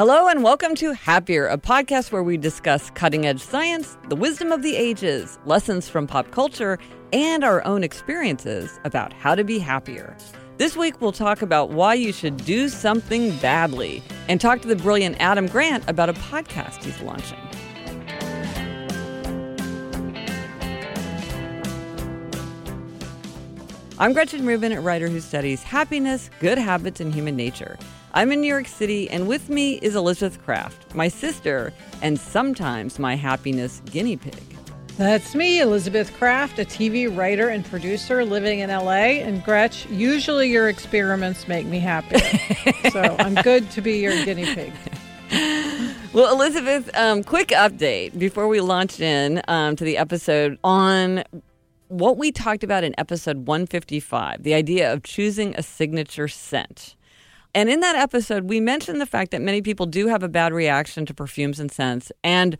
Hello and welcome to Happier, a podcast where we discuss cutting edge science, the wisdom of the ages, lessons from pop culture, and our own experiences about how to be happier. This week, we'll talk about why you should do something badly and talk to the brilliant Adam Grant about a podcast he's launching. I'm Gretchen Rubin, a writer who studies happiness, good habits, and human nature. I'm in New York City, and with me is Elizabeth Craft, my sister, and sometimes my happiness guinea pig. That's me, Elizabeth Craft, a TV writer and producer living in LA. And Gretch, usually your experiments make me happy. so I'm good to be your guinea pig. Well, Elizabeth, um, quick update before we launch in um, to the episode on what we talked about in episode 155 the idea of choosing a signature scent. And in that episode, we mentioned the fact that many people do have a bad reaction to perfumes and scents. And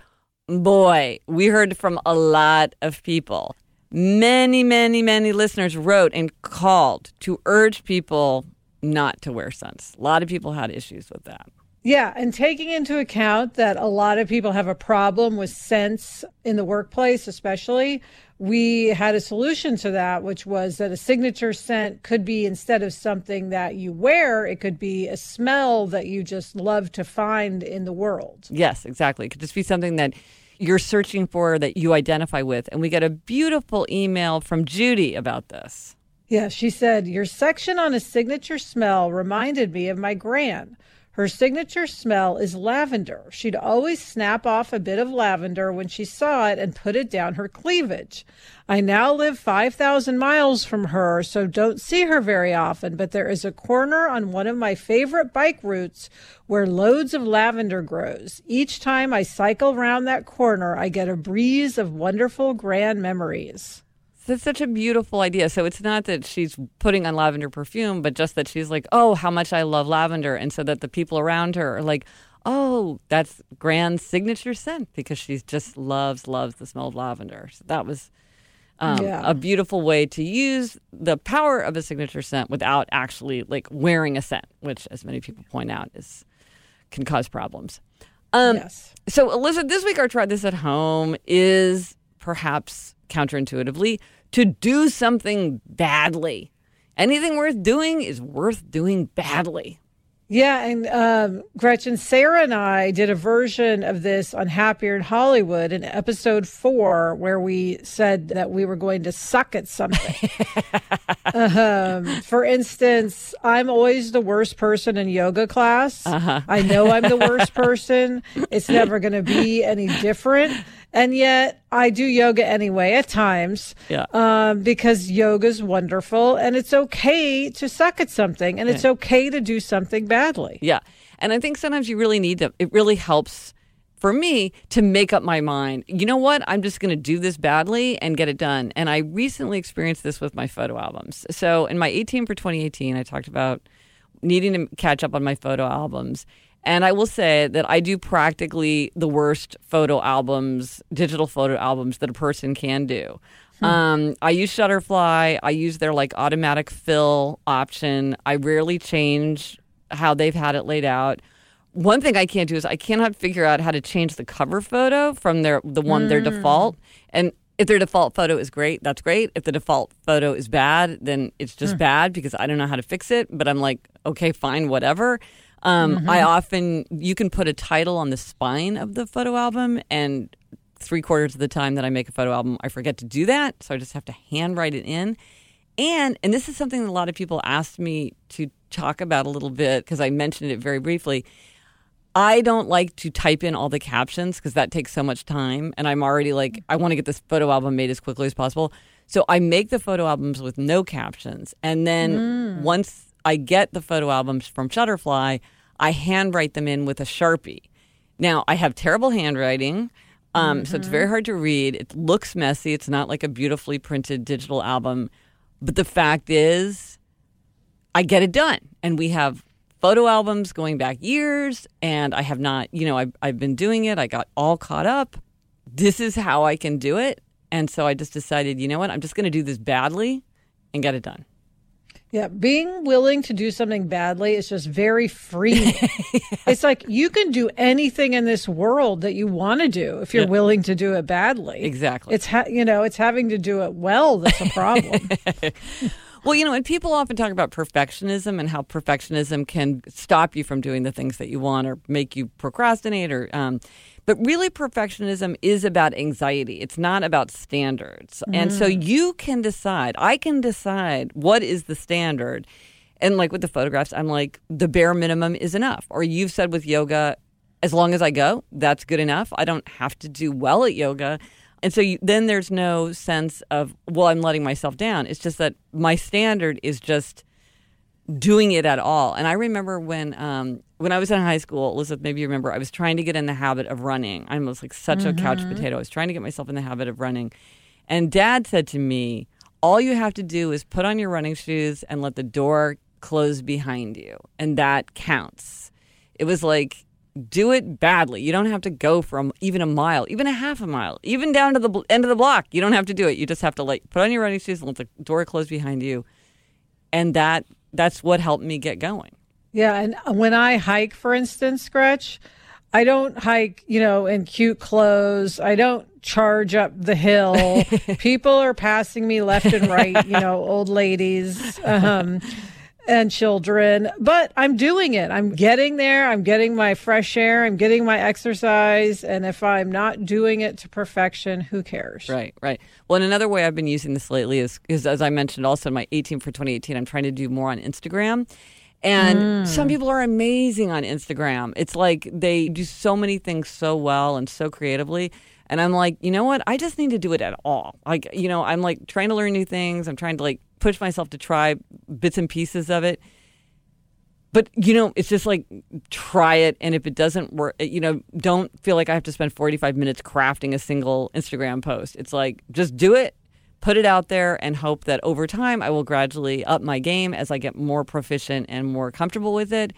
boy, we heard from a lot of people. Many, many, many listeners wrote and called to urge people not to wear scents. A lot of people had issues with that. Yeah, and taking into account that a lot of people have a problem with scents in the workplace, especially, we had a solution to that, which was that a signature scent could be instead of something that you wear, it could be a smell that you just love to find in the world. Yes, exactly. It could just be something that you're searching for that you identify with. And we got a beautiful email from Judy about this. Yeah, she said, Your section on a signature smell reminded me of my gran. Her signature smell is lavender. She'd always snap off a bit of lavender when she saw it and put it down her cleavage. I now live 5,000 miles from her, so don't see her very often, but there is a corner on one of my favorite bike routes where loads of lavender grows. Each time I cycle round that corner, I get a breeze of wonderful grand memories. That's such a beautiful idea. So it's not that she's putting on lavender perfume, but just that she's like, oh, how much I love lavender. And so that the people around her are like, oh, that's Gran's signature scent because she just loves, loves the smell of lavender. So that was um, yeah. a beautiful way to use the power of a signature scent without actually like wearing a scent, which, as many people point out, is can cause problems. Um, yes. So, Elizabeth, this week our try this at home is perhaps counterintuitively to do something badly. Anything worth doing is worth doing badly. Yeah, and um, Gretchen, Sarah and I did a version of this on Happier in Hollywood in episode four, where we said that we were going to suck at something. um, for instance, I'm always the worst person in yoga class. Uh-huh. I know I'm the worst person. It's never going to be any different and yet I do yoga anyway at times. Yeah. Um, because yoga's wonderful, and it's okay to suck at something, and it's okay to do something badly. Yeah, and I think sometimes you really need to. It really helps for me to make up my mind. You know what? I'm just going to do this badly and get it done. And I recently experienced this with my photo albums. So in my 18 for 2018, I talked about needing to catch up on my photo albums. And I will say that I do practically the worst photo albums, digital photo albums that a person can do. Hmm. Um, I use Shutterfly. I use their like automatic fill option. I rarely change how they've had it laid out. One thing I can't do is I cannot figure out how to change the cover photo from their the one mm. their default. And if their default photo is great, that's great. If the default photo is bad, then it's just mm. bad because I don't know how to fix it. But I'm like, okay, fine, whatever. Um, mm-hmm. I often you can put a title on the spine of the photo album, and three quarters of the time that I make a photo album, I forget to do that, so I just have to handwrite it in. And and this is something that a lot of people asked me to talk about a little bit because I mentioned it very briefly. I don't like to type in all the captions because that takes so much time, and I'm already like I want to get this photo album made as quickly as possible. So I make the photo albums with no captions, and then mm. once I get the photo albums from Shutterfly. I handwrite them in with a Sharpie. Now, I have terrible handwriting, um, mm-hmm. so it's very mm-hmm. hard to read. It looks messy. It's not like a beautifully printed digital album. But the fact is, I get it done. And we have photo albums going back years, and I have not, you know, I've, I've been doing it. I got all caught up. This is how I can do it. And so I just decided, you know what? I'm just going to do this badly and get it done. Yeah, being willing to do something badly is just very free. It's like you can do anything in this world that you want to do if you're Yeah. willing to do it badly. Exactly. It's ha- you know, it's having to do it well that's a problem. Well, you know, and people often talk about perfectionism and how perfectionism can stop you from doing the things that you want or make you procrastinate or um but really perfectionism is about anxiety. It's not about standards. And so you can decide, I can decide what is the standard. And like with the photographs, I'm like the bare minimum is enough. Or you've said with yoga, as long as I go, that's good enough. I don't have to do well at yoga. And so you, then there's no sense of, well, I'm letting myself down. It's just that my standard is just doing it at all. And I remember when um, when I was in high school, Elizabeth, maybe you remember, I was trying to get in the habit of running. I was like such a couch potato. I was trying to get myself in the habit of running. And dad said to me, all you have to do is put on your running shoes and let the door close behind you. And that counts. It was like, do it badly. You don't have to go from even a mile, even a half a mile, even down to the bl- end of the block. You don't have to do it. You just have to like put on your running shoes and let the door close behind you. And that that's what helped me get going. Yeah, and when I hike, for instance, Gretch, I don't hike, you know, in cute clothes. I don't charge up the hill. People are passing me left and right, you know, old ladies um, and children, but I'm doing it. I'm getting there. I'm getting my fresh air. I'm getting my exercise. And if I'm not doing it to perfection, who cares? Right, right. Well, and another way I've been using this lately is, is as I mentioned also in my 18 for 2018, I'm trying to do more on Instagram. And mm. some people are amazing on Instagram. It's like they do so many things so well and so creatively. And I'm like, you know what? I just need to do it at all. Like, you know, I'm like trying to learn new things. I'm trying to like push myself to try bits and pieces of it. But, you know, it's just like try it. And if it doesn't work, you know, don't feel like I have to spend 45 minutes crafting a single Instagram post. It's like just do it, put it out there, and hope that over time I will gradually up my game as I get more proficient and more comfortable with it.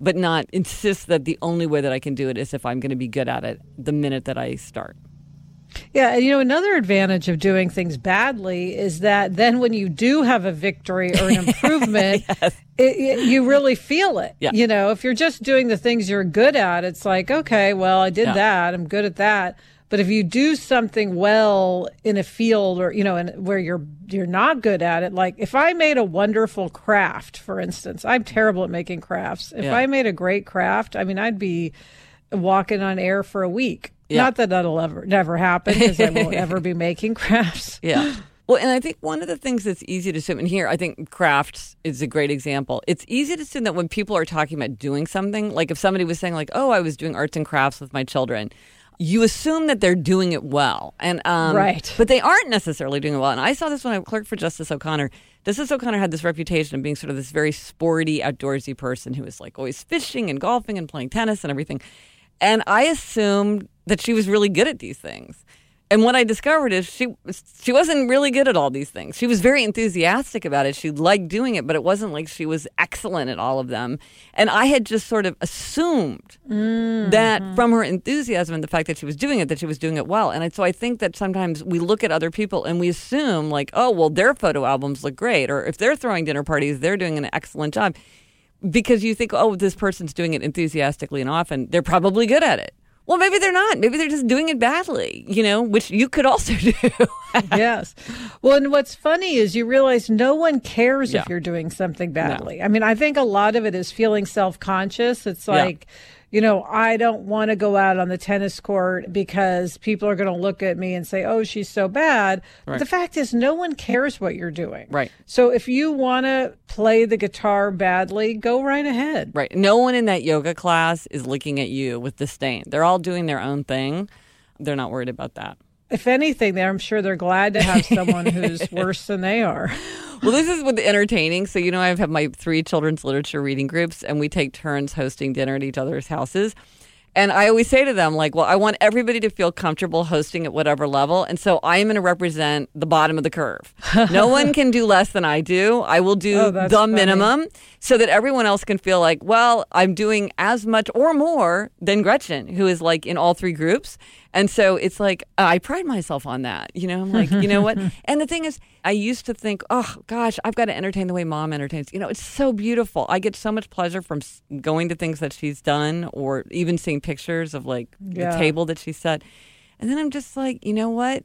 But not insist that the only way that I can do it is if I'm going to be good at it the minute that I start. Yeah, and you know another advantage of doing things badly is that then when you do have a victory or an improvement, it, it- you really feel it. Yeah. You know, if you're just doing the things you're good at, it's like, okay, well, I did Yeah. that. I'm good at that. But if you do something well in a field or you know, in, where you're you're not good at it, like if I made a wonderful craft, for instance, I'm terrible at making crafts. If Yeah. I made a great craft, I mean, I'd be walking on air for a week. Yeah. Not that that'll ever never happen because I won't ever be making crafts. Yeah. Well, and I think one of the things that's easy to assume, and here I think crafts is a great example. It's easy to assume that when people are talking about doing something, like if somebody was saying, like, "Oh, I was doing arts and crafts with my children," you assume that they're doing it well, and um, Right. but they aren't necessarily doing it well. And I saw this when I clerked for Justice O'Connor. Justice O'Connor had this reputation of being sort of this very sporty, outdoorsy person who was like always fishing and golfing and playing tennis and everything. And I assumed that she was really good at these things. And what I discovered is she she wasn't really good at all these things. She was very enthusiastic about it. She liked doing it, but it wasn't like she was excellent at all of them. And I had just sort of assumed mm-hmm. that from her enthusiasm and the fact that she was doing it, that she was doing it well. And so I think that sometimes we look at other people and we assume like, oh, well, their photo albums look great, or if they're throwing dinner parties, they're doing an excellent job because you think, oh, this person's doing it enthusiastically and often, they're probably good at it. Well, maybe they're not. Maybe they're just doing it badly, you know, which you could also do. yes. Well, and what's funny is you realize no one cares Yeah. if you're doing something badly. I mean, I think a lot of it is feeling self conscious. It's Yeah. You know, I don't want to go out on the tennis court because people are going to look at me and say, oh, she's so bad. But Right. the fact is, no one cares what you're doing. Right. So if you want to play the guitar badly, go right ahead. right. No one in that yoga class is looking at you with disdain. They're all doing their own thing. They're not worried about that. If anything, there, I'm sure they're glad to have someone who's worse than they are. Well, this is with the entertaining. So, you know, I have my three children's literature reading groups, and we take turns hosting dinner at each other's houses. And I always say to them, like, well, I want everybody to feel comfortable hosting at whatever level. And so I am going to represent the bottom of the curve. No one can do less than I do. I will do Oh, the funny. minimum so that everyone else can feel like, well, I'm doing as much or more than Gretchen, who is like in all three groups. And so it's like uh, I pride myself on that. You know, I'm like, you know what? And the thing is, I used to think, oh gosh, I've got to entertain the way mom entertains. You know, it's so beautiful. I get so much pleasure from going to things that she's done, or even seeing pictures of like Yeah. the table that she set. And then I'm just like, you know what?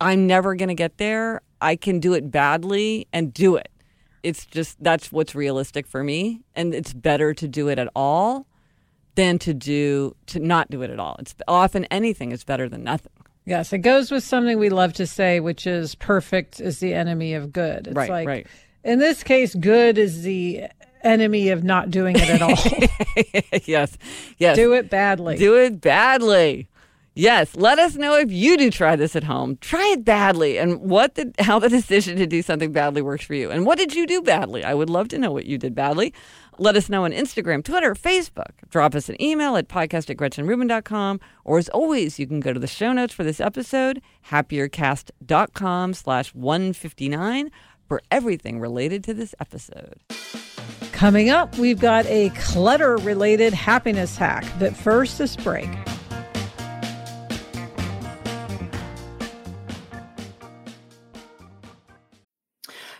I'm never going to get there. I can do it badly and do it. It's just that's what's realistic for me, and it's better to do it at all than to do to not do it at all. It's often anything is better than nothing. Yes, it goes with something we love to say, which is perfect is the enemy of good. It's Right, like, right. In this case, good is the enemy of not doing it at all. yes, yes. do it badly. Do it badly. Yes, let us know if you do try this at home. Try it badly and what the how the decision to do something badly works for you. And what did you do badly? I would love to know what you did badly. Let us know on Instagram, Twitter, Facebook. Drop us an email at podcast at gretchenrubin.com. Or as always, you can go to the show notes for this episode, happiercast.com slash 159 for everything related to this episode. Coming up, we've got a clutter related happiness hack. But first, this break.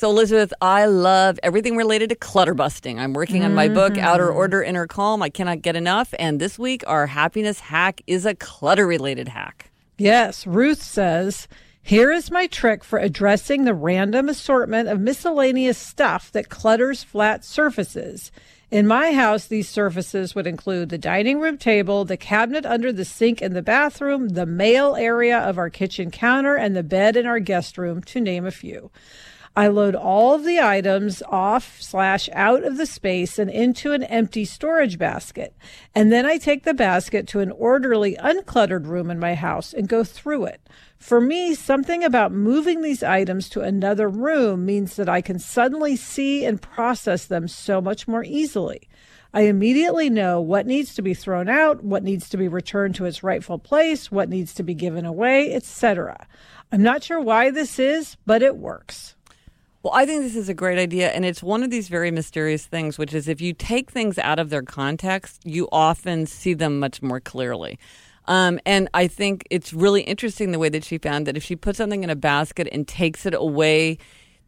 So, Elizabeth, I love everything related to clutter busting. I'm working on my book, mm-hmm. Outer Order, Inner Calm. I cannot get enough. And this week, our happiness hack is a clutter related hack. Yes, Ruth says, Here is my trick for addressing the random assortment of miscellaneous stuff that clutters flat surfaces. In my house, these surfaces would include the dining room table, the cabinet under the sink in the bathroom, the mail area of our kitchen counter, and the bed in our guest room, to name a few. I load all of the items off slash out of the space and into an empty storage basket. And then I take the basket to an orderly, uncluttered room in my house and go through it. For me, something about moving these items to another room means that I can suddenly see and process them so much more easily. I immediately know what needs to be thrown out, what needs to be returned to its rightful place, what needs to be given away, etc. I'm not sure why this is, but it works. Well, I think this is a great idea. And it's one of these very mysterious things, which is if you take things out of their context, you often see them much more clearly. Um, and I think it's really interesting the way that she found that if she puts something in a basket and takes it away,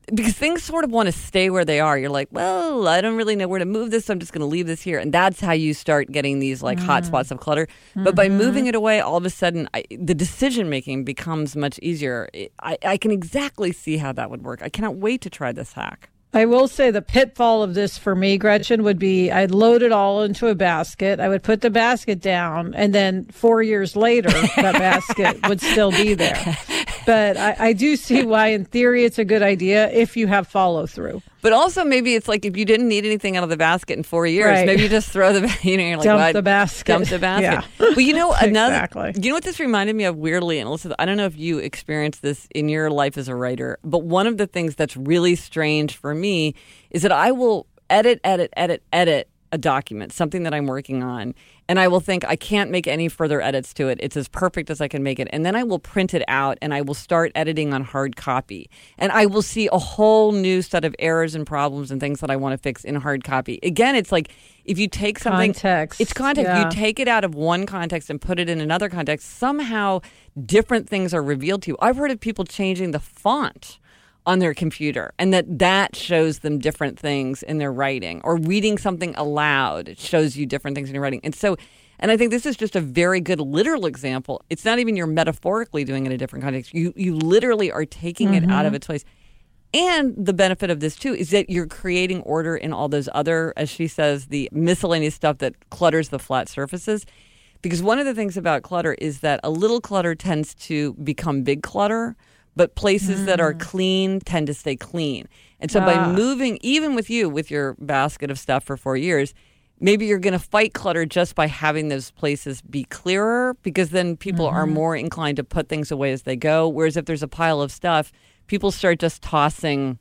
because things sort of want to stay where they are. You're like, well, I don't really know where to move this, so I'm just going to leave this here. And that's how you start getting these like hot mm. spots of clutter. But by mm-hmm. moving it away, all of a sudden, I, the decision making becomes much easier. I, I can exactly see how that would work. I cannot wait to try this hack. I will say the pitfall of this for me, Gretchen, would be I'd load it all into a basket. I would put the basket down, and then four years later, that basket would still be there. But I, I do see why, in theory, it's a good idea if you have follow through. But also, maybe it's like if you didn't need anything out of the basket in four years, Right. maybe you just throw the, you know, you're like, Dump "What? the basket." dump the basket. Yeah. Well, you know, another, Exactly. you know what this reminded me of weirdly, and Elizabeth, I don't know if you experienced this in your life as a writer, but one of the things that's really strange for me is that I will edit, edit, edit, edit a document, something that I'm working on, and I will think I can't make any further edits to it. It's as perfect as I can make it. And then I will print it out and I will start editing on hard copy. And I will see a whole new set of errors and problems and things that I want to fix in hard copy. Again, it's like if you take something Context, it's context. yeah. You take it out of one context and put it in another context. Somehow different things are revealed to you. I've heard of people changing the font on their computer and that that shows them different things in their writing or reading something aloud it shows you different things in your writing. And so and i think this is just a very good literal example. It's not even you're metaphorically doing it in a different context. You you literally are taking mm-hmm. it out of its place. And the benefit of this too is that you're creating order in all those other as she says the miscellaneous stuff that clutters the flat surfaces. Because one of the things about clutter is that a little clutter tends to become big clutter but places mm. that are mm. clean tend to stay clean. And so ah. by moving, even with you with your basket of stuff for four years, maybe you're going to fight clutter just by having those places be clearer because then people mm-hmm. are more inclined to put things away as they go. Whereas if there's a pile of stuff, people start just tossing.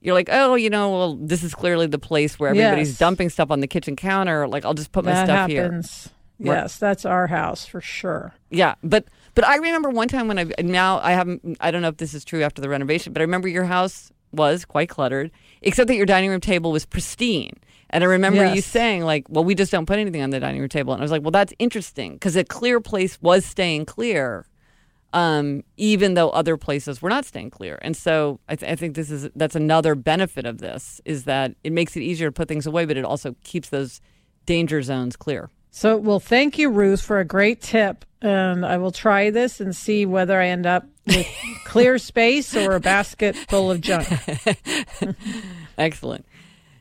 You're like, oh, you know, well, this is clearly the place where everybody's yes. dumping stuff on the kitchen counter. Like, I'll just put my that stuff happens. here. Yes, that's our house for sure. Yeah, but but I remember one time when I now I haven't I don't know if this is true after the renovation, but I remember your house was quite cluttered, except that your dining room table was pristine. And I remember yes. you saying like, "Well, we just don't put anything on the dining room table." And I was like, "Well, that's interesting because a clear place was staying clear, um, even though other places were not staying clear." And so I, th- I think this is that's another benefit of this is that it makes it easier to put things away, but it also keeps those danger zones clear. So, well, thank you, Ruth, for a great tip. And I will try this and see whether I end up with clear space or a basket full of junk. Excellent.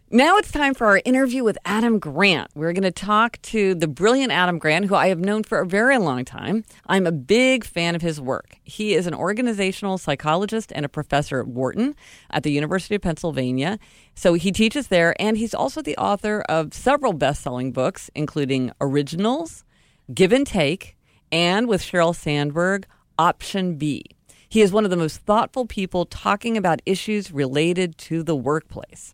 Now it's time for our interview with Adam Grant. We're going to talk to the brilliant Adam Grant, who I have known for a very long time. I'm a big fan of his work. He is an organizational psychologist and a professor at Wharton at the University of Pennsylvania. So he teaches there, and he's also the author of several best selling books, including Originals, Give and Take, and with Sheryl Sandberg, Option B. He is one of the most thoughtful people talking about issues related to the workplace.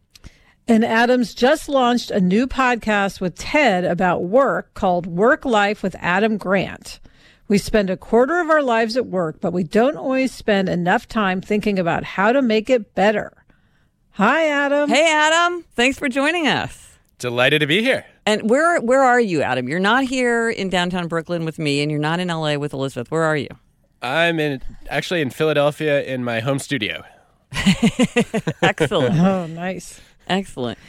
And Adams just launched a new podcast with Ted about work called Work Life with Adam Grant. We spend a quarter of our lives at work, but we don't always spend enough time thinking about how to make it better. Hi, Adam. Hey, Adam. Thanks for joining us. Delighted to be here. And where where are you, Adam? You're not here in downtown Brooklyn with me, and you're not in LA with Elizabeth. Where are you? I'm in actually in Philadelphia in my home studio. Excellent. oh, nice. Excellent.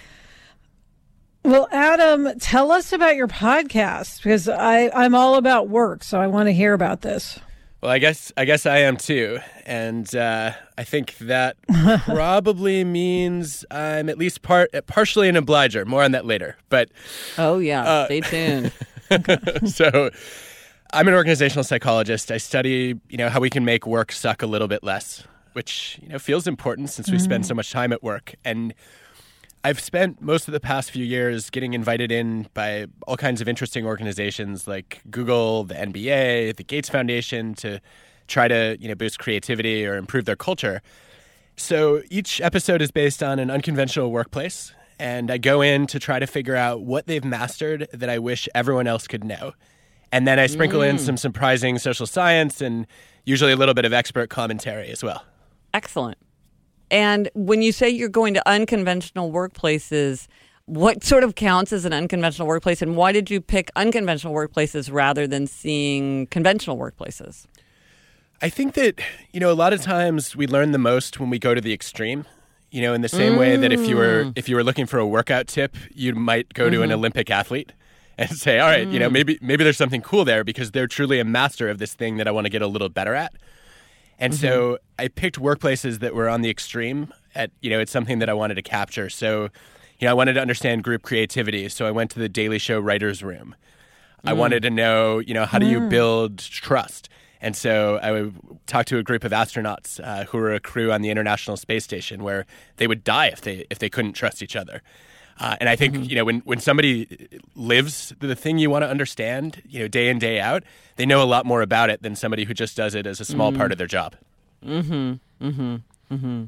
Well, Adam, tell us about your podcast because I, I'm all about work, so I want to hear about this. Well, I guess I guess I am too, and uh, I think that probably means I'm at least part partially an obliger. More on that later. But oh yeah, uh, stay tuned. so, I'm an organizational psychologist. I study, you know, how we can make work suck a little bit less, which you know feels important since we mm. spend so much time at work and I've spent most of the past few years getting invited in by all kinds of interesting organizations like Google, the NBA, the Gates Foundation to try to, you know, boost creativity or improve their culture. So each episode is based on an unconventional workplace, and I go in to try to figure out what they've mastered that I wish everyone else could know. And then I sprinkle mm. in some surprising social science and usually a little bit of expert commentary as well. Excellent. And when you say you're going to unconventional workplaces, what sort of counts as an unconventional workplace, and why did you pick unconventional workplaces rather than seeing conventional workplaces? I think that, you know, a lot of times we learn the most when we go to the extreme. You know, in the same mm. way that if you were mm. if you were looking for a workout tip, you might go to mm-hmm. an Olympic athlete and say, "All right, mm. you know, mm. maybe maybe there's something cool there because they're truly a master of this thing that I want to get a little better at." And mm-hmm. so I picked workplaces that were on the extreme at, you know, it's something that I wanted to capture. So, you know, I wanted to understand group creativity. So I went to the Daily Show writer's room. Mm. I wanted to know, you know, how do you mm. build trust? And so I would talk to a group of astronauts uh, who were a crew on the International Space Station where they would die if they if they couldn't trust each other. Uh, and I think mm-hmm. you know when when somebody lives the thing you want to understand, you know, day in day out, they know a lot more about it than somebody who just does it as a small mm-hmm. part of their job. Mm-hmm. Mm-hmm. Mm-hmm.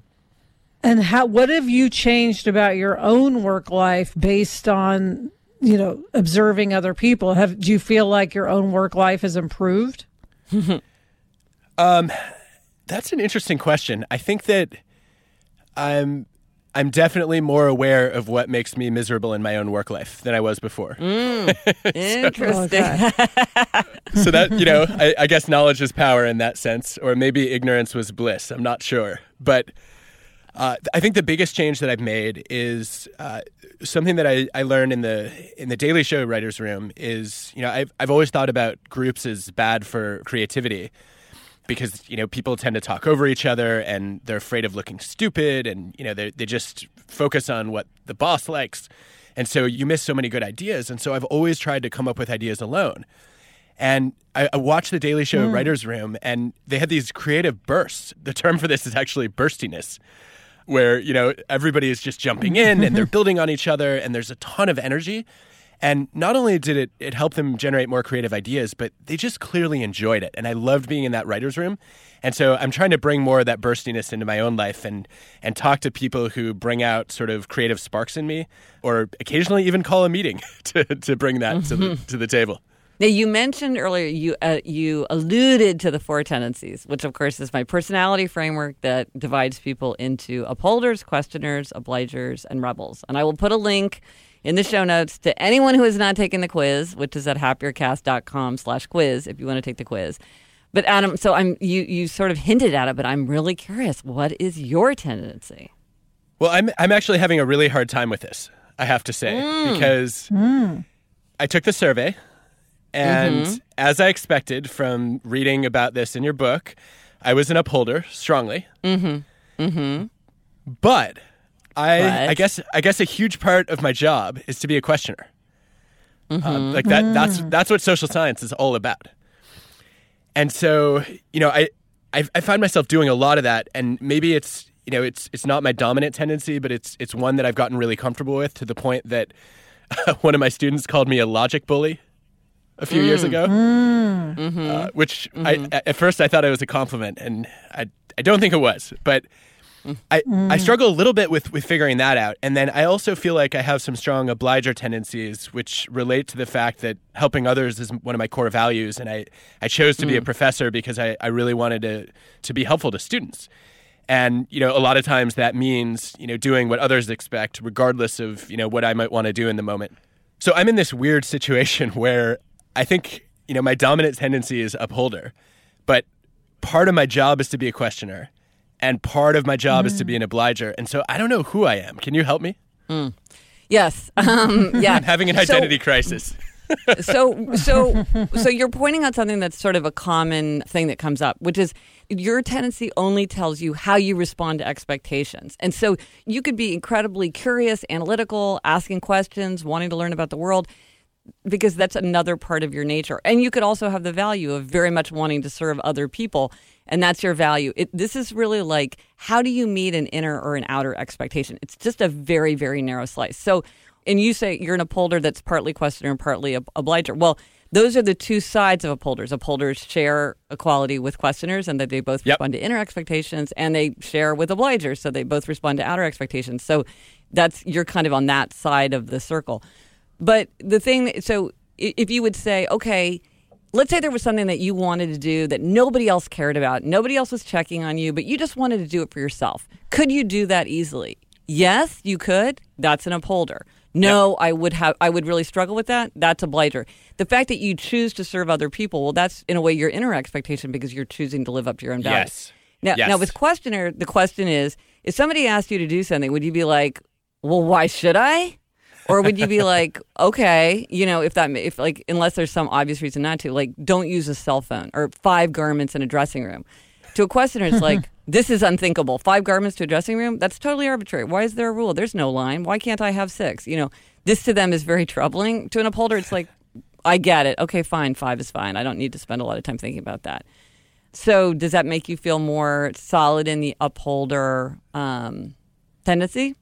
And how? What have you changed about your own work life based on you know observing other people? Have do you feel like your own work life has improved? um, that's an interesting question. I think that I'm I'm definitely more aware of what makes me miserable in my own work life than I was before. Mm, interesting. so, that, you know, I, I, guess knowledge is power in that sense, or maybe ignorance was bliss. I'm not sure. But Uh, I think the biggest change that I've made is uh, something that I, I learned in the in the Daily Show writers' room. Is you know I've I've always thought about groups as bad for creativity because you know people tend to talk over each other and they're afraid of looking stupid and you know they they just focus on what the boss likes, and so you miss so many good ideas. And so I've always tried to come up with ideas alone. And I, I watched the Daily Show hmm. writers' room, and they had these creative bursts. The term for this is actually burstiness where you know everybody is just jumping in and they're building on each other and there's a ton of energy and not only did it, it help them generate more creative ideas but they just clearly enjoyed it. And i loved being in that writers room. And so i'm trying to bring more of that burstiness into my own life and and talk to people who bring out sort of creative sparks in me or occasionally even call a meeting to, to bring that to, the, to the table. Now, you mentioned earlier you uh, you alluded to the four tendencies, which of course is my personality framework that divides people into upholders, questioners, obligers, and rebels. And I will put a link in the show notes to anyone who has not taken the quiz, which is at happiercast.com slash quiz if you want to take the quiz. But Adam, so I'm you you sort of hinted at it, but I'm really curious. What is your tendency? Well, I'm I'm actually having a really hard time with this. I have to say because I took the survey, and as I expected from reading about this in your book, I was an upholder strongly. Mm-hmm. Mm-hmm. But I I guess I guess a huge part of my job is to be a questioner. Um, mm-hmm. like that that's mm. that's what social science is all about. And so, you know, I, I I find myself doing a lot of that, and maybe it's you know it's it's not my dominant tendency, but it's it's one that I've gotten really comfortable with to the point that one of my students called me a logic bully a few years mm. ago, mm. Mm-hmm. uh, which I mm-hmm. at first I thought it was a compliment, and I I don't think it was, but. I, I mm. struggle a little bit with, with figuring that out. And then I also feel like I have some strong obliger tendencies, which relate to the fact that helping others is one of my core values. And I, I chose to be a mm. professor because I, I really wanted to, to be helpful to students. And, you know, a lot of times that means, you know, doing what others expect, regardless of, you know, what I might want to do in the moment. So I'm in this weird situation where I think, you know, my dominant tendency is upholder, but part of my job is to be a questioner and part of my job is to be an obliger. And so I don't know who I am. Can you help me? Yes, um, yeah. I'm having an So- identity crisis. so so so you're pointing out something that's sort of a common thing that comes up which is your tendency only tells you how you respond to expectations and so you could be incredibly curious analytical asking questions wanting to learn about the world because that's another part of your nature and you could also have the value of very much wanting to serve other people and that's your value it, this is really like how do you meet an inner or an outer expectation it's just a very very narrow slice so and you say you're an upholder that's partly questioner and partly ob- obliger. Well, those are the two sides of upholders. Upholders share equality with questioners and that they both Yep. respond to inner expectations, and they share with obligers, so they both respond to outer expectations. So that's you're kind of on that side of the circle. But the thing, so if you would say, okay, let's say there was something that you wanted to do that nobody else cared about, nobody else was checking on you, but you just wanted to do it for yourself. Could you do that easily? Yes, you could. That's an upholder. No, I would have. I would really struggle with that. That's an obliger. The fact that you choose to serve other people, well, that's in a way your inner expectation because you're choosing to live up to your own values. Yes. Now, Yes. now with questioner, the question is: if somebody asked you to do something, would you be like, "Well, why should I?" Or would you be like, "Okay, you know, if that, if like, unless there's some obvious reason not to, like, don't use a cell phone or five garments in a dressing room." To a questioner, it's like, "This is unthinkable. Five garments to a dressing room? That's totally arbitrary. Why is there a rule? There's no line. Why can't I have six? You know, this to them is very troubling. To an upholder, it's like, I get it. Okay, fine. Five is fine. I don't need to spend a lot of time thinking about that. So, does that make you feel more solid in the upholder um, tendency?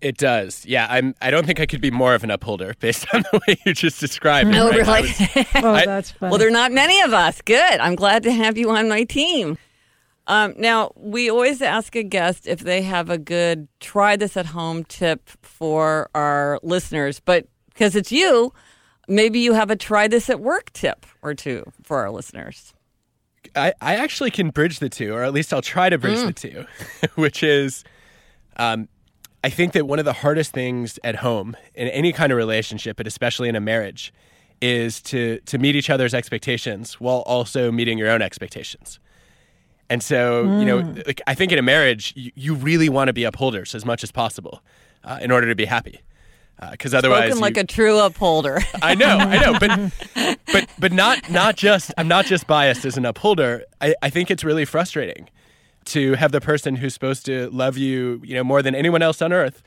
It does. Yeah, I'm. I don't think I could be more of an upholder based on the way you just described it. Oh, right? I really? was- Oh, I- that's funny. well, there are not many of us. Good. I'm glad to have you on my team. Um, now, we always ask a guest if they have a good try this at home tip for our listeners, but because it's you, maybe you have a try this at work tip or two for our listeners. I, I actually can bridge the two, or at least I'll try to bridge the two, which is um, I think that one of the hardest things at home in any kind of relationship, but especially in a marriage, is to, to meet each other's expectations while also meeting your own expectations. And so, mm. you know, mm. like I think in a marriage, you, you really want to be upholders as much as possible uh, in order to be happy. Because uh, otherwise, Spoken like you, a true upholder. I know, I know, but but but not not just. I'm not just biased as an upholder. I, I think it's really frustrating to have the person who's supposed to love you, you know, more than anyone else on earth,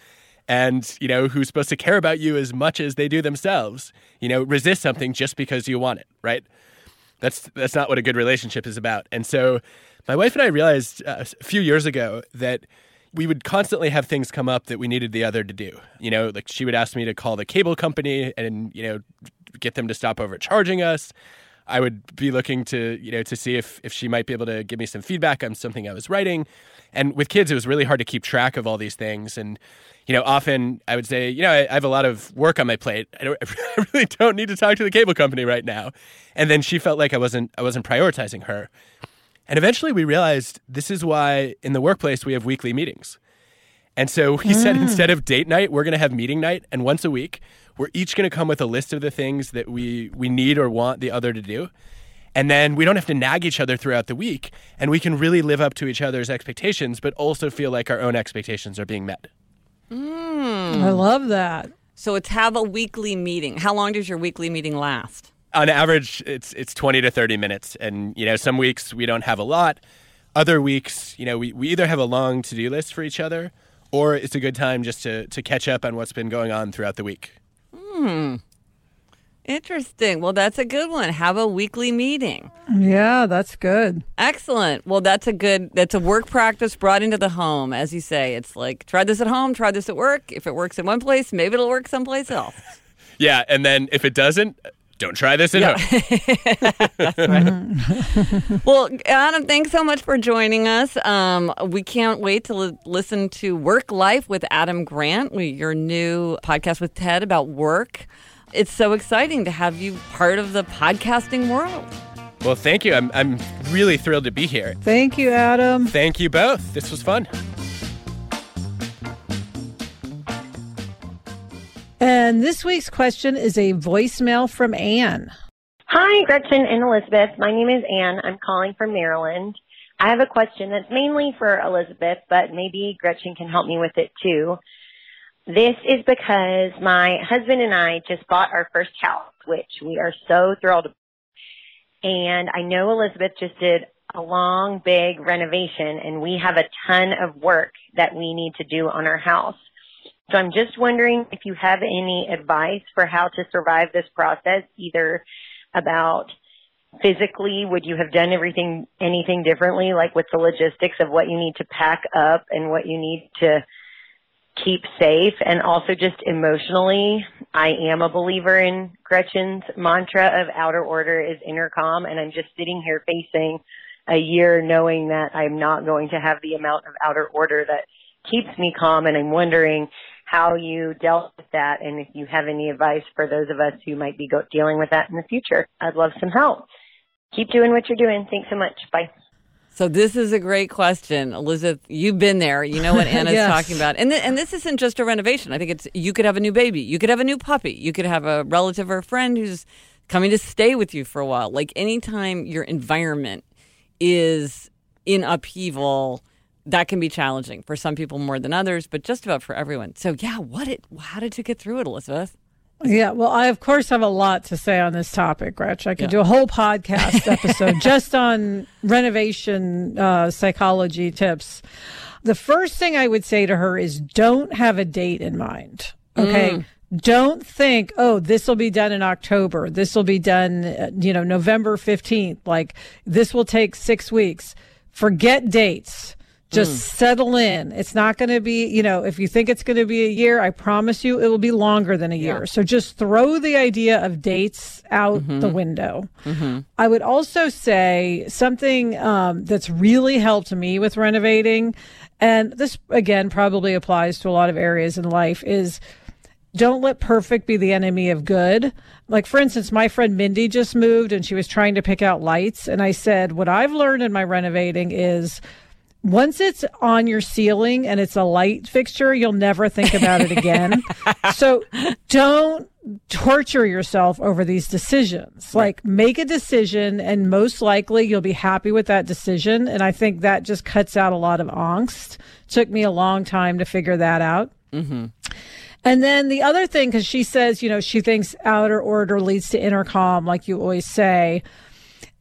and you know who's supposed to care about you as much as they do themselves, you know, resist something just because you want it, right? That's that's not what a good relationship is about. And so, my wife and I realized uh, a few years ago that we would constantly have things come up that we needed the other to do. You know, like she would ask me to call the cable company and, you know, get them to stop overcharging us. I would be looking to, you know, to see if, if she might be able to give me some feedback on something I was writing. And with kids, it was really hard to keep track of all these things. And, you know, often I would say, you know, I, I have a lot of work on my plate. I, don't, I really don't need to talk to the cable company right now. And then she felt like I wasn't, I wasn't prioritizing her. And eventually we realized this is why in the workplace we have weekly meetings. And so we mm. said instead of date night, we're going to have meeting night. And once a week, we're each going to come with a list of the things that we, we need or want the other to do. And then we don't have to nag each other throughout the week. And we can really live up to each other's expectations, but also feel like our own expectations are being met. Mm. I love that. So it's have a weekly meeting. How long does your weekly meeting last? on average it's it's 20 to 30 minutes and you know some weeks we don't have a lot other weeks you know we, we either have a long to-do list for each other or it's a good time just to, to catch up on what's been going on throughout the week hmm Interesting. Well, that's a good one. Have a weekly meeting. Yeah, that's good. Excellent. Well, that's a good that's a work practice brought into the home. As you say, it's like try this at home, try this at work. If it works in one place, maybe it'll work someplace else. yeah, and then if it doesn't, don't try this at yeah. home. well, Adam, thanks so much for joining us. Um, we can't wait to li- listen to Work Life with Adam Grant, your new podcast with Ted about work. It's so exciting to have you part of the podcasting world. Well, thank you. I'm, I'm really thrilled to be here. Thank you, Adam. Thank you both. This was fun. And this week's question is a voicemail from Anne. Hi, Gretchen and Elizabeth. My name is Anne. I'm calling from Maryland. I have a question that's mainly for Elizabeth, but maybe Gretchen can help me with it too. This is because my husband and I just bought our first house, which we are so thrilled. About. And I know Elizabeth just did a long, big renovation and we have a ton of work that we need to do on our house. So I'm just wondering if you have any advice for how to survive this process, either about physically, would you have done everything, anything differently, like with the logistics of what you need to pack up and what you need to keep safe? And also just emotionally, I am a believer in Gretchen's mantra of outer order is inner calm and I'm just sitting here facing a year knowing that I'm not going to have the amount of outer order that keeps me calm and I'm wondering how you dealt with that and if you have any advice for those of us who might be go- dealing with that in the future. I'd love some help. Keep doing what you're doing. Thanks so much. Bye. So this is a great question, Elizabeth. You've been there. You know what Anna's yes. talking about, and th- and this isn't just a renovation. I think it's you could have a new baby, you could have a new puppy, you could have a relative or a friend who's coming to stay with you for a while. Like anytime your environment is in upheaval, that can be challenging for some people more than others, but just about for everyone. So, yeah, what it, how did you get through it, Elizabeth? Yeah, well, I of course have a lot to say on this topic, Gretch. I could yeah. do a whole podcast episode just on renovation uh, psychology tips. The first thing I would say to her is don't have a date in mind. Okay. Mm. Don't think, oh, this will be done in October. This will be done, uh, you know, November 15th. Like this will take six weeks. Forget dates just mm. settle in. It's not going to be, you know, if you think it's going to be a year, I promise you it will be longer than a year. Yeah. So just throw the idea of dates out mm-hmm. the window. Mm-hmm. I would also say something um, that's really helped me with renovating, and this again probably applies to a lot of areas in life, is don't let perfect be the enemy of good. Like, for instance, my friend Mindy just moved and she was trying to pick out lights. And I said, What I've learned in my renovating is once it's on your ceiling and it's a light fixture, you'll never think about it again. so don't torture yourself over these decisions. Right. Like make a decision and most likely you'll be happy with that decision. And I think that just cuts out a lot of angst. Took me a long time to figure that out. Mm-hmm. And then the other thing, because she says, you know, she thinks outer order leads to inner calm, like you always say.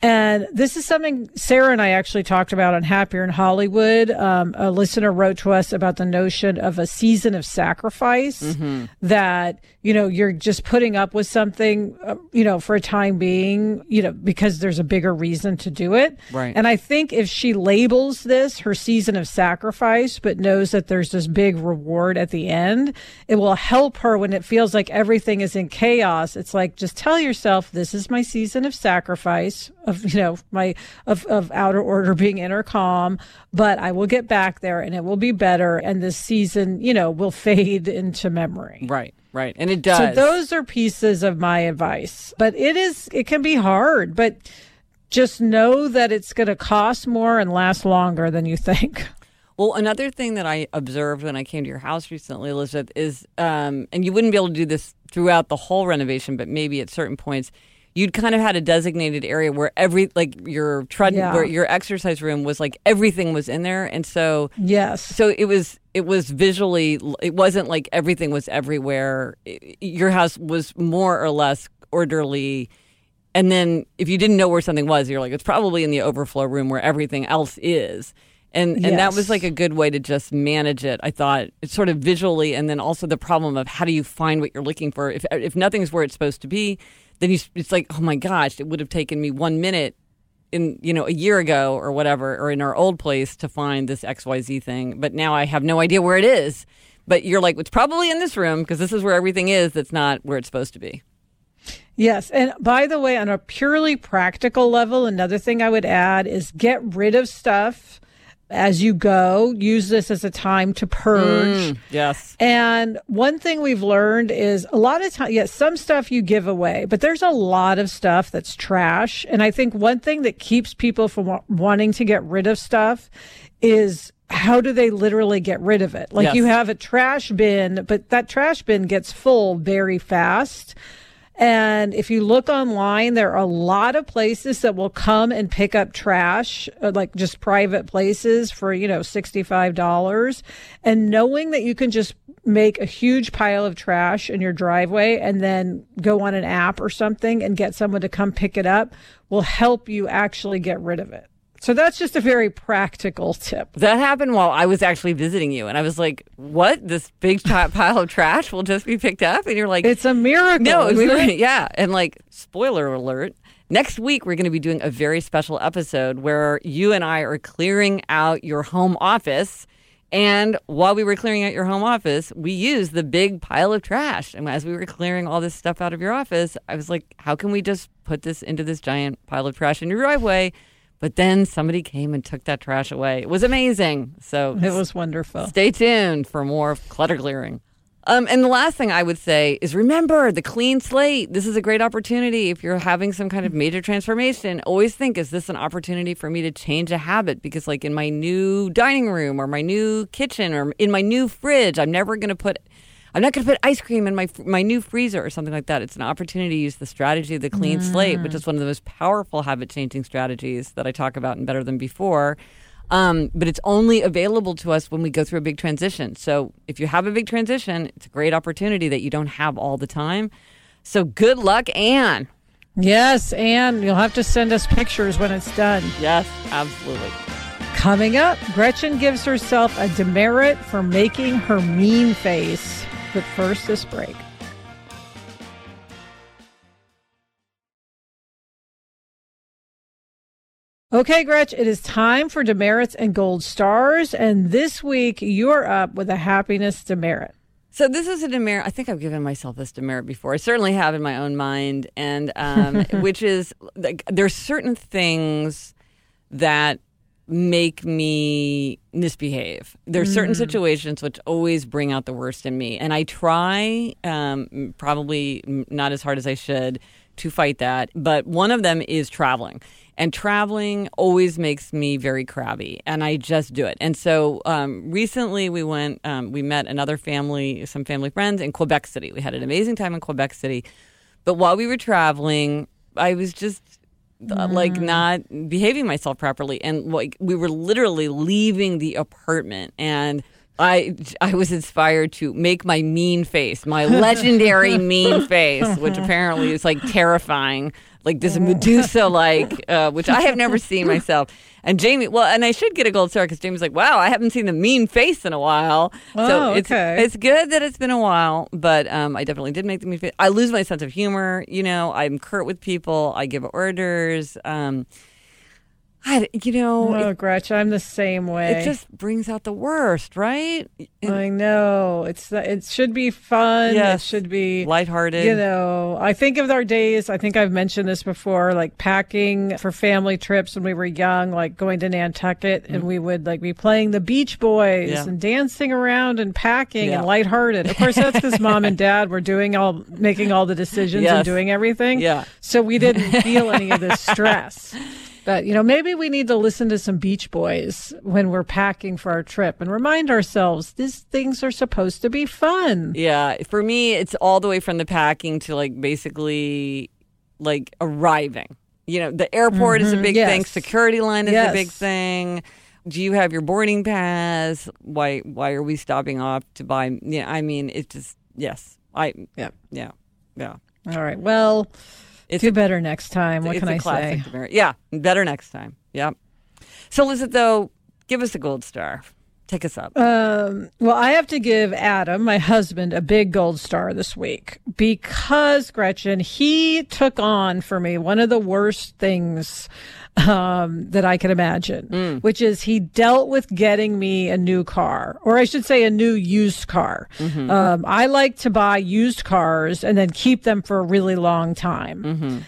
And this is something Sarah and I actually talked about on Happier in Hollywood. Um, a listener wrote to us about the notion of a season of sacrifice mm-hmm. that, you know, you're just putting up with something, uh, you know, for a time being, you know, because there's a bigger reason to do it. Right. And I think if she labels this her season of sacrifice, but knows that there's this big reward at the end, it will help her when it feels like everything is in chaos. It's like, just tell yourself, this is my season of sacrifice of you know my of, of outer order being inner calm but i will get back there and it will be better and this season you know will fade into memory. Right right. And it does. so those are pieces of my advice but it is it can be hard but just know that it's going to cost more and last longer than you think. Well, another thing that I observed when I came to your house recently, Elizabeth, is, um, and you wouldn't be able to do this throughout the whole renovation, but maybe at certain points, you'd kind of had a designated area where every like your tread yeah. where your exercise room was like everything was in there and so yes so it was it was visually it wasn't like everything was everywhere your house was more or less orderly and then if you didn't know where something was you're like it's probably in the overflow room where everything else is and yes. and that was like a good way to just manage it. I thought it's sort of visually, and then also the problem of how do you find what you're looking for if if nothing's where it's supposed to be, then you, it's like, oh my gosh, it would have taken me one minute in you know a year ago or whatever, or in our old place to find this X Y Z thing, but now I have no idea where it is. But you're like, it's probably in this room because this is where everything is. That's not where it's supposed to be. Yes. And by the way, on a purely practical level, another thing I would add is get rid of stuff as you go. Use this as a time to purge. Mm, yes. And one thing we've learned is a lot of time, yes, some stuff you give away, but there's a lot of stuff that's trash. And I think one thing that keeps people from wanting to get rid of stuff is how do they literally get rid of it? Like yes. you have a trash bin, but that trash bin gets full very fast. And if you look online, there are a lot of places that will come and pick up trash, uh, like just private places for, you know, $65. And knowing that you can just make a huge pile of trash in your driveway and then go on an app or something and get someone to come pick it up will help you actually get rid of it. So that's just a very practical tip. That happened while I was actually visiting you, and I was like, "What? This big pile of trash will just be picked up?" And you're like, "It's a miracle." No, it's yeah. And like, spoiler alert: next week we're going to be doing a very special episode where you and I are clearing out your home office. And while we were clearing out your home office, we used the big pile of trash. And as we were clearing all this stuff out of your office, I was like, how can we just put this into this giant pile of trash in your driveway? But then somebody came and took that trash away. It was amazing. So it was wonderful. Stay tuned for more clutter clearing. Um, and the last thing I would say is remember the clean slate. This is a great opportunity. If you're having some kind of major transformation, always think, is this an opportunity for me to change a habit? Because, like in my new dining room or my new kitchen or in my new fridge, I'm never going to put I'm not going to put ice cream in my my new freezer or something like that. It's an opportunity to use the strategy of the clean mm. slate, which is one of the most powerful habit changing strategies that I talk about in Better Than Before. Um, but it's only available to us when we go through a big transition. So if you have a big transition, it's a great opportunity that you don't have all the time. So good luck, Anne. Yes, Anne, you'll have to send us pictures when it's done. Yes, absolutely. Coming up, Gretchen gives herself a demerit for making her mean face. But first, this break. Okay, Gretch, it is time for demerits and gold stars. And this week, you're up with a happiness demerit. So this is a demerit. I think I've given myself this demerit before. I certainly have in my own mind, and um, which is like, there's certain things that make me misbehave. There are certain situations which always bring out the worst in me, and I try, um, probably not as hard as I should, to fight that. But one of them is traveling. And traveling always makes me very crabby, and I just do it. And so um, recently we went, um, we met another family, some family friends in Quebec City. We had an amazing time in Quebec City. But while we were traveling, I was just uh, like not behaving myself properly. And like we were literally leaving the apartment. And I, I was inspired to make my mean face, my legendary mean face, which apparently is like terrifying, like this Medusa like, uh, which I have never seen myself. And Jamie, well, and I should get a gold star because Jamie's like, wow, I haven't seen the mean face in a while. so Oh, it's okay. it's good that it's been a while, but um, I definitely did make the mean face. I lose my sense of humor. You know, I'm curt with people. I give orders. Um, I, you know, Oh, it, Gretchen, I'm the same way. it just brings out the worst, right? I know. It's it should be fun. Yes. It should be Lighthearted. You know, I think of our days, I think I've mentioned this before, like packing for family trips when we were young, like going to Nantucket and mm-hmm. we would like be playing the Beach Boys. Yeah. and dancing around and packing Yeah. and lighthearted. Of course, that's because mom and dad were doing all, making all the decisions Yes. and doing everything. Yeah. So we didn't feel any of this stress. But, you know, maybe we need to listen to some Beach Boys when we're packing for our trip and remind ourselves these things are supposed to be fun. Yeah, for me, it's all the way from the packing to like basically like arriving. You know, the airport is a mm-hmm. big yes. thing. Security line is Yes. a big thing. Do you have your boarding pass? Why? Why are we stopping off to buy? Yeah, I mean, it just yes. I Yeah. yeah yeah. All right. Well, It's do a- better next time. What can I say? Yeah, better next time. Yeah. So, Lizette, though, give us a gold star. Take us up. Um, well, I have to give Adam, my husband, a big gold star this week because Gretchen, he took on for me one of the worst things um, that I can imagine, which is he dealt with getting me a new car, or I should say, a new used car. Um, I like to buy used cars and then keep them for a really long time.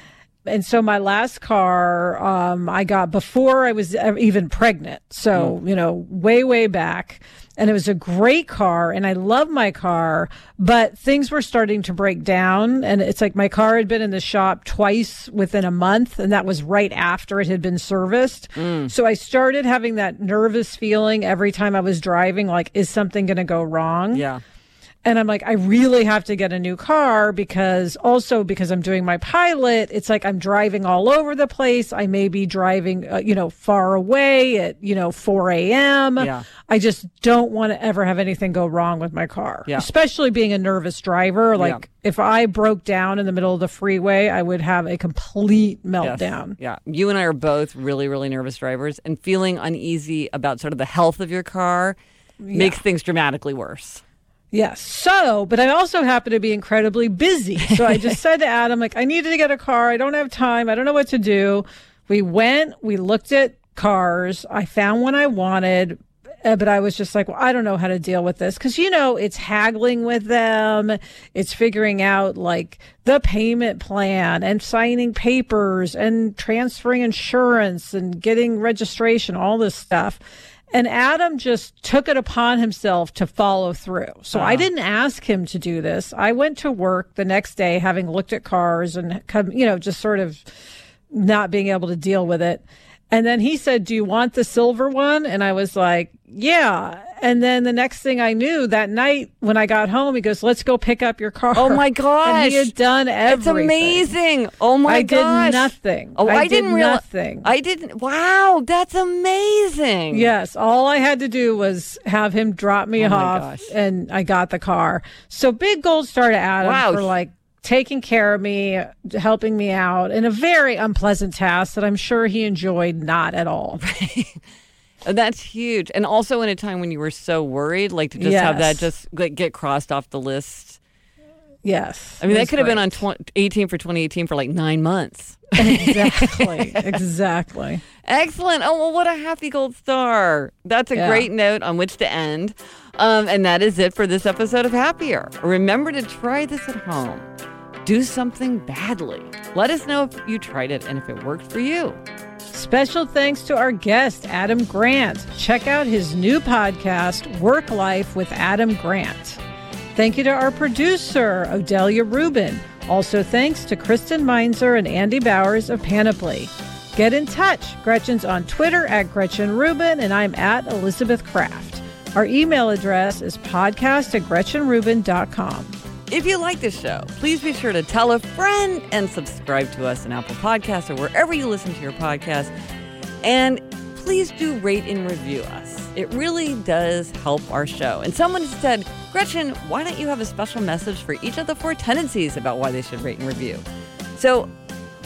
And so my last car, um, I got before I was even pregnant. So, you know, way, way back. And it was a great car and I love my car, but things were starting to break down. And it's like my car had been in the shop twice within a month. And that was right after it had been serviced. Mm. So I started having that nervous feeling every time I was driving, like, is something going to go wrong? yeah. And I'm like, I really have to get a new car because also because I'm doing my pilot, it's like I'm driving all over the place. I may be driving, uh, you know, far away at, you know, 4 a.m. Yeah. I just don't want to ever have anything go wrong with my car, Yeah. especially being a nervous driver. Like Yeah. if I broke down in the middle of the freeway, I would have a complete Yes. meltdown. Yeah. You and I are both really, really nervous drivers, and feeling uneasy about sort of the health of your car makes things dramatically worse. Yes. So, but I also happen to be incredibly busy. So I just said to Adam, like, I needed to get a car. I don't have time. I don't know what to do. We went, we looked at cars. I found one I wanted. uh, But I was just like, well, I don't know how to deal with this. Cause you know, it's haggling with them. It's figuring out like the payment plan and signing papers and transferring insurance and getting registration, all this stuff. And Adam just took it upon himself to follow through. So I ah. didn't ask him to do this. I went to work the next day having looked at cars and come, you know, just sort of not being able to deal with it. And then he said, Do you want the silver one? And I was like, Yeah. And then the next thing I knew that night when I got home, he goes, Let's go pick up your car. Oh my And gosh. he had done everything. It's amazing. Oh my gosh. I did nothing. Oh, I I, did didn't realize. nothing. I didn't. Wow, that's amazing. Yes, all I had to do was have him drop me Oh off, and I got the car. So big gold star to Adam Wow. for like taking care of me, helping me out in a very unpleasant task that I'm sure he enjoyed not at all. That's huge. And also in a time when you were so worried, like to just have that just like get crossed off the list. Yes, I mean, that could have been on great. 20, 18 for 2018 for like nine months. exactly, exactly. Excellent. Oh, well, what a happy gold star. That's a Yeah. great note on which to end. Um, and that is it for this episode of Happier. Remember to try this at home. Do something badly. Let us know if you tried it and if it worked for you. Special thanks to our guest, Adam Grant. Check out his new podcast, WorkLife with Adam Grant. Thank you to our producer, Odelia Rubin. Also, thanks to Kristen Meinzer and Andy Bowers of Panoply. Get in touch. Gretchen's on Twitter at Gretchen Rubin, and I'm at Elizabeth Craft. Our email address is podcast at GretchenRubin.com. If you like this show, please be sure to tell a friend and subscribe to us on Apple Podcasts or wherever you listen to your podcast. And please do rate and review us. It really does help our show. And someone said, Gretchen, why don't you have a special message for each of the four tendencies about why they should rate and review? So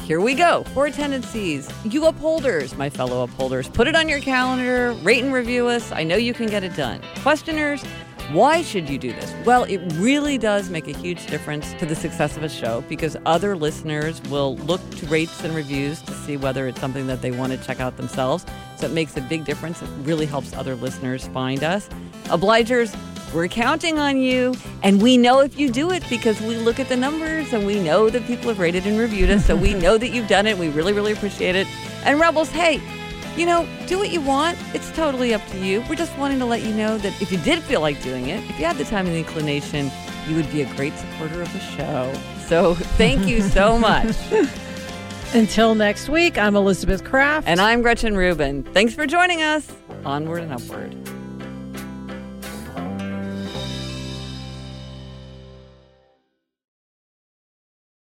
here we go. Four tendencies. You upholders, my fellow upholders, put it on your calendar, rate and review us. I know you can get it done. Questioners, why should you do this? Well, it really does make a huge difference to the success of a show because other listeners will look to rates and reviews to see whether it's something that they want to check out themselves. So it makes a big difference. It really helps other listeners find us. Obligers, we're counting on you. And we know if you do it because we look at the numbers and we know that people have rated and reviewed us. So we know that you've done it. We really, really appreciate it. And Rebels, hey, you know, do what you want. It's totally up to you. We're just wanting to let you know that if you did feel like doing it, if you had the time and the inclination, you would be a great supporter of the show. So thank you so much. Until next week, I'm Elizabeth Craft. And I'm Gretchen Rubin. Thanks for joining us. Onward and upward.